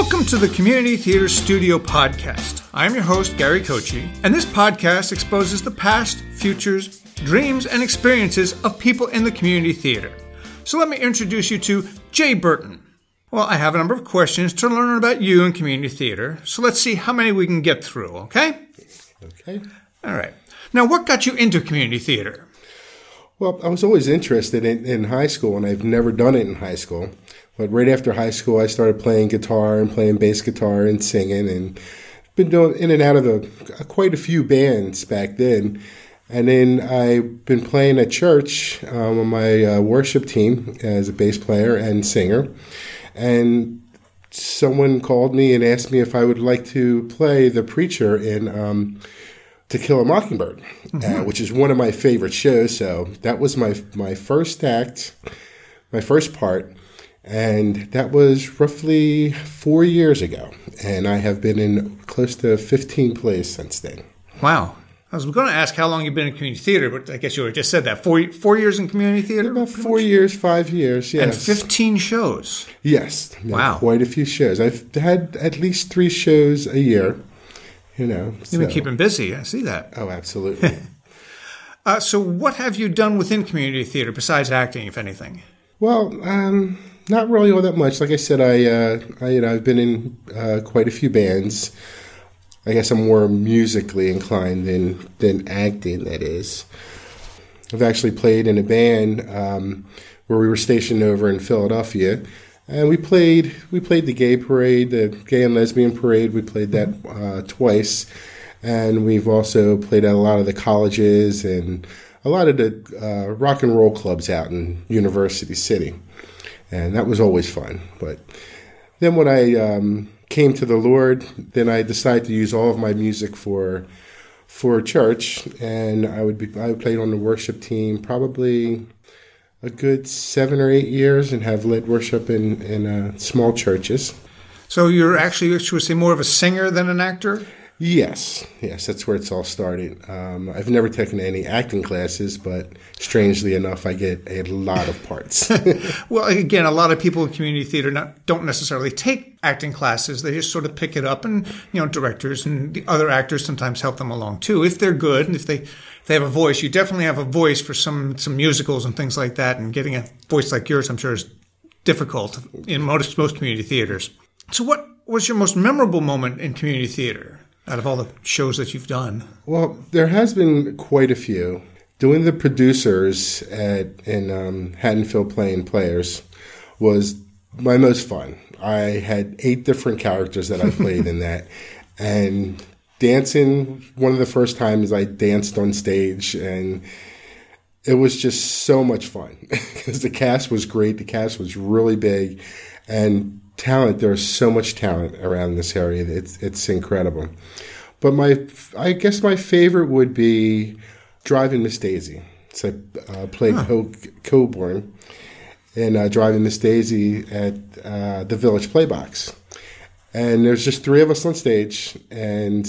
Welcome to the Community Theater Studio podcast. I'm your host, Gary Kochi, and this podcast exposes the past, futures, dreams, and experiences of people in the community theater. So let me introduce you to Jay Burton. Well, I have a number of questions to learn about you and community theater, so let's see how many we can get through, okay? Okay. All right. Now, what got you into community theater? Well, I was always interested in, in high school, and I've never done it in high school. But right after high school, I started playing guitar and playing bass guitar and singing, and been doing in and out of a, quite a few bands back then. And then I've been playing at church um, on my uh, worship team as a bass player and singer. And someone called me and asked me if I would like to play the preacher in um, To Kill a Mockingbird, uh, which is one of my favorite shows. So that was my my first act, my first part, and that was roughly four years ago. And I have been in close to 15 plays since then. Wow. I was going to ask how long you've been in community theater, but I guess you already just said that. Four, four years in community theater? About four years, five years, yes. And 15 shows. Yes. Wow. Quite a few shows. I've had at least three shows a year, you know. You've been keeping busy. I see that. Oh, absolutely. Uh, so, what have you done within community theater besides acting, if anything? well, um, not really all that much. Like I said, I, uh, I you know, I've been in uh, quite a few bands. I guess I'm more musically inclined than than acting. That is. I've actually played in a band um, where we were stationed over in Philadelphia, and we played we played the gay parade, the gay and lesbian parade. We played that uh, twice, and we've also played at a lot of the colleges and a lot of the uh, rock and roll clubs out in University City, and that was always fun. But then when I um, came to the Lord, then I decided to use all of my music for for church, and I would be I played on the worship team probably a good seven or eight years, and have led worship in in uh, small churches. So, you're actually, should we say, more of a singer than an actor? Yes, yes, that's where it's all started. Um, I've never taken any acting classes, but strangely enough, I get a lot of parts. Well, again, a lot of people in community theater not, don't necessarily take acting classes. They just sort of pick it up, and you know, directors and the other actors sometimes help them along too, if they're good and if they if they have a voice. You definitely have a voice for some some musicals and things like that. And getting a voice like yours, I'm sure, is difficult in most most community theaters. So, what was your most memorable moment in community theater out of all the shows that you've done? Well, there has been quite a few. Doing the producers at in um, Haddonfield Plays and Players was my most fun. I had eight different characters that I played in that, and dancing. One of the first times I danced on stage, and it was just so much fun because the cast was great. The cast was really big, and talent. There's so much talent around this area. It's it's incredible. But my, I guess my favorite would be Driving Miss Daisy. So I uh, played Co- Colburn in uh, Driving Miss Daisy at uh, the Village Playbox. And there's just three of us on stage. And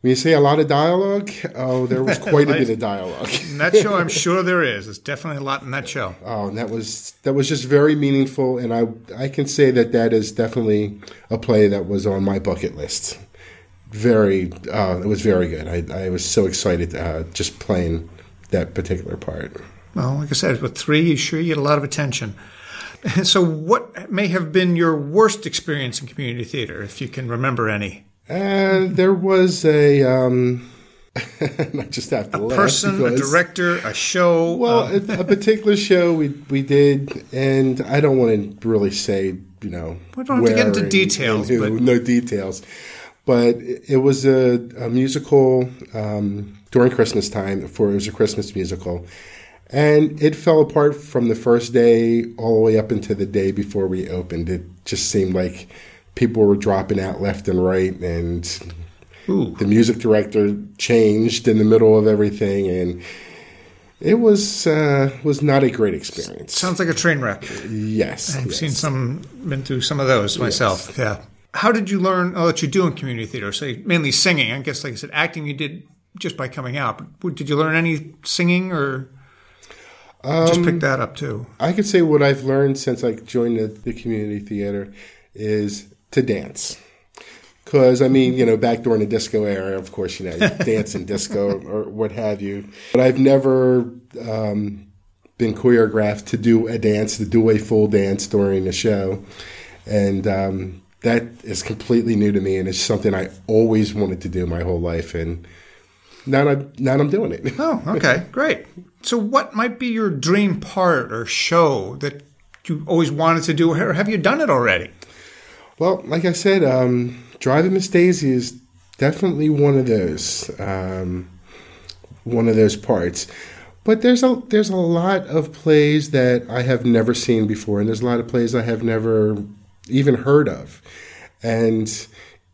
when you say a lot of dialogue, oh, there was quite a bit of dialogue. In that show, I'm sure there is. There's definitely a lot in that show. Oh, and that was that was just very meaningful, and I I can say that that is definitely a play that was on my bucket list. Very, uh, it was very good. I, I was so excited uh, just playing that particular part. Well, like I said, with three, you sure you get a lot of attention. So, what may have been your worst experience in community theater, if you can remember any? And there was a, um, I just have to A person, a director, a show. Well, uh, a, a particular show we we did, and I don't want to really say, you know, We don't have to get into and- details, and who, but- no details. But it was a, a musical um, during Christmas time. For it was a Christmas musical, and it fell apart from the first day all the way up into the day before we opened. It just seemed like people were dropping out left and right, and ooh, the music director changed in the middle of everything, and it was uh, was not a great experience. sounds like a train wreck. Yes, I've yes. seen some, been through some of those myself. Yeah. How did you learn all that you do in community theater? Say mainly singing. I guess, like I said, acting you did just by coming out. But did you learn any singing or just pick that up too? I could say what I've learned since I joined the, the community theater is to dance. Because I mean, you know, back during the disco era, of course, you know, dance and disco or what have you. But I've never um, been choreographed to do a dance, to do a full dance during the show, and um, that is completely new to me, and it's something I always wanted to do my whole life, and now I'm now I'm doing it. Oh, okay, great. So, what might be your dream part or show that you always wanted to do, or have you done it already? Well, like I said, um, Driving Miss Daisy is definitely one of those, um, one of those parts. But there's a there's a lot of plays that I have never seen before, and there's a lot of plays I have never even heard of, and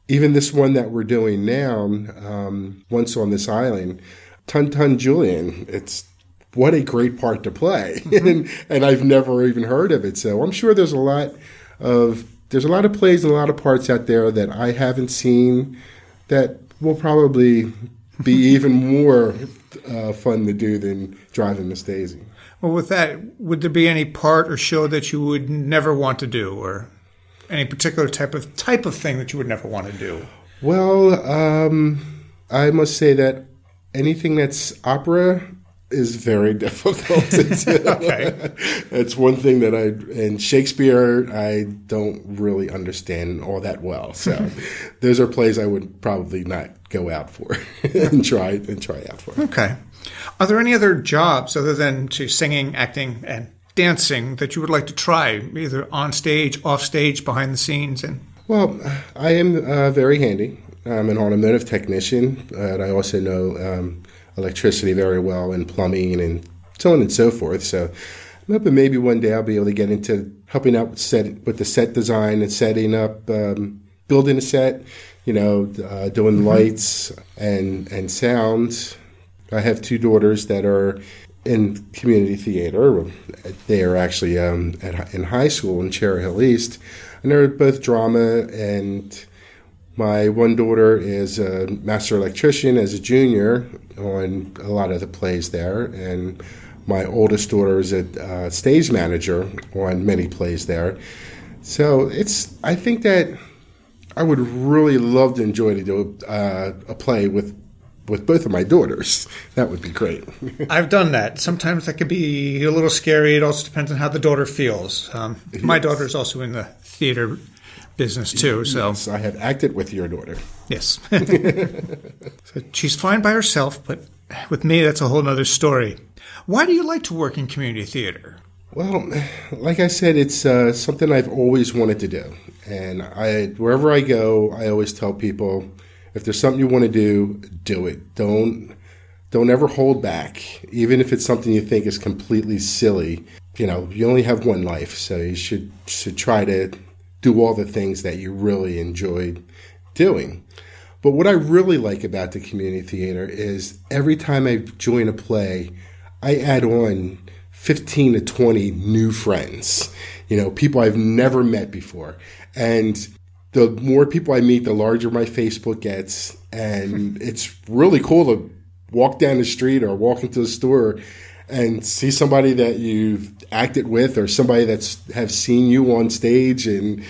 even this one that we're doing now, um, once on this island, Tonton Julian. It's what a great part to play, mm-hmm. and, and I've never even heard of it. So I'm sure there's a lot of there's a lot of plays and a lot of parts out there that I haven't seen that will probably be even more uh, fun to do than driving Miss Daisy. Well, with that, would there be any part or show that you would never want to do, or any particular type of type of thing that you would never want to do? Well, um, I must say that anything that's opera is very difficult to do. okay. It's one thing that I in Shakespeare I don't really understand all that well. So those are plays I would probably not go out for and try and try out for. Okay. Are there any other jobs other than to singing, acting, and dancing that you would like to try, either on stage, off stage, behind the scenes? And well, I am uh, very handy. I'm an automotive technician, but I also know um, electricity very well and plumbing and so on and so forth. So I'm hoping maybe one day I'll be able to get into helping out with set with the set design and setting up, um, building a set. You know, uh, doing mm-hmm. lights and and sound. I have two daughters that are in community theater. They are actually um, at, in high school in Cherry Hill East, and they're both drama and my one daughter is a master electrician as a junior on a lot of the plays there, and my oldest daughter is a uh, stage manager on many plays there. So it's I think that I would really love to enjoy to do uh, a play with with both of my daughters. That would be great. I've done that. Sometimes that could be a little scary. It also depends on how the daughter feels. Um, yes. My daughter is also in the theater business too. So yes, I have acted with your daughter. Yes, so she's fine by herself, but with me, that's a whole other story. Why do you like to work in community theater? Well, like I said, it's uh, something I've always wanted to do, and I wherever I go, I always tell people, if there's something you want to do, do it. Don't don't ever hold back, even if it's something you think is completely silly. You know, you only have one life, so you should should try to do all the things that you really enjoyed doing. But what I really like about the community theater is every time I join a play, I add on 15 to 20 new friends, you know, people I've never met before. And the more people I meet, the larger my Facebook gets. And it's really cool to walk down the street or walk into the store and see somebody that you've acted with or somebody that's have seen you on stage and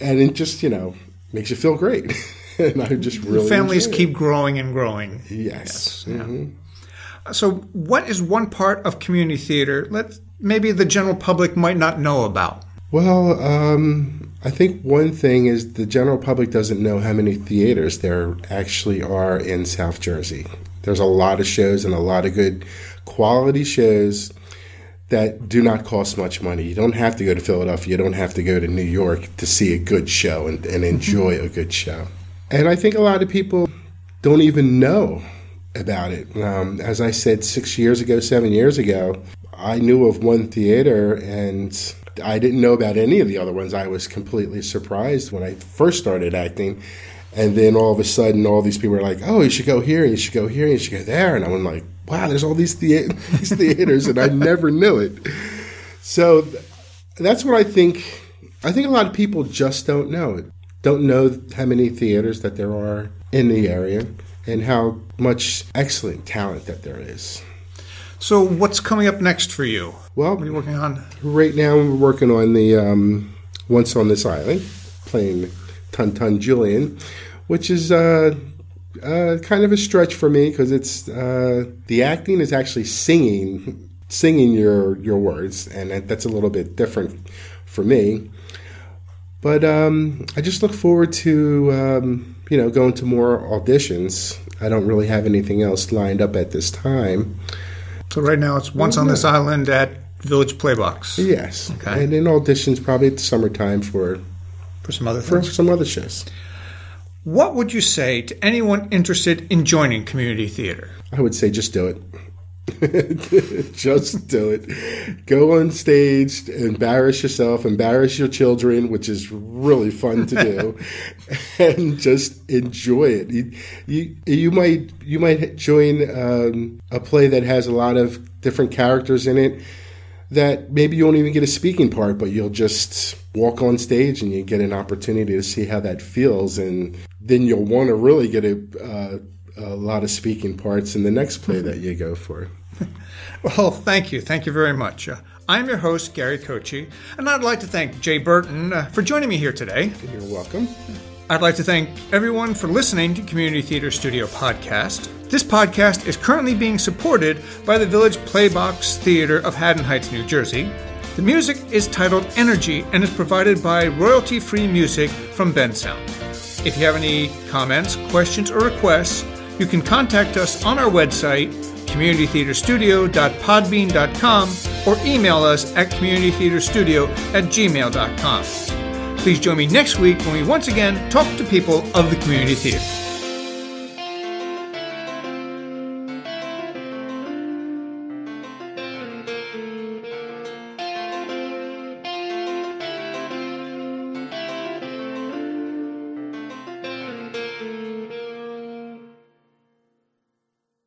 and it just you know makes you feel great and i just really families keep growing and growing yes, yes. Mm-hmm. Yeah. so what is one part of community theater that maybe the general public might not know about well um, i think one thing is the general public doesn't know how many theaters there actually are in south jersey there's a lot of shows and a lot of good quality shows that do not cost much money. You don't have to go to Philadelphia. You don't have to go to New York to see a good show and, and enjoy a good show. And I think a lot of people don't even know about it. Um, as I said six years ago, seven years ago, I knew of one theater and I didn't know about any of the other ones. I was completely surprised when I first started acting. And then all of a sudden, all these people are like, "Oh, you should go here, and you should go here, and you should go there," and I'm like, "Wow, there's all these, thea- these theaters, and I never knew it." So that's what I think. I think a lot of people just don't know it. Don't know how many theaters that there are in the area, and how much excellent talent that there is. So, what's coming up next for you? Well, what are you working on? Right now, we're working on the um, Once on This Island, playing Tonton Julian, which is uh, uh, kind of a stretch for me because it's uh, the acting is actually singing singing your your words, and that, that's a little bit different for me. But um, I just look forward to um, you know going to more auditions. I don't really have anything else lined up at this time. So right now it's once on this island at Village Playbox. Yes, Okay. and then auditions probably at the summertime for For some other for some other shows. What would you say to anyone interested in joining community theater? I would say just do it. just do it. Go on stage, embarrass yourself, embarrass your children, which is really fun to do, and just enjoy it. You, you, you might you might join um, a play that has a lot of different characters in it that maybe you won't even get a speaking part, but you'll just walk on stage and you get an opportunity to see how that feels, and then you'll want to really get a, uh, a lot of speaking parts in the next play that you go for. Well, thank you. Thank you very much. Uh, I'm your host, Gary Kochi, and I'd like to thank Jay Burton uh, for joining me here today. You're welcome. I'd like to thank everyone for listening to Community Theater Studio Podcast. This podcast is currently being supported by the Village Playbox Theater of Haddon Heights, New Jersey. The music is titled Energy and is provided by royalty free music from Bensound. If you have any comments, questions, or requests, you can contact us on our website, communitytheaterstudio.podbean.com, or email us at communitytheaterstudio at gmail.com. Please join me next week when we once again talk to people of the community theater.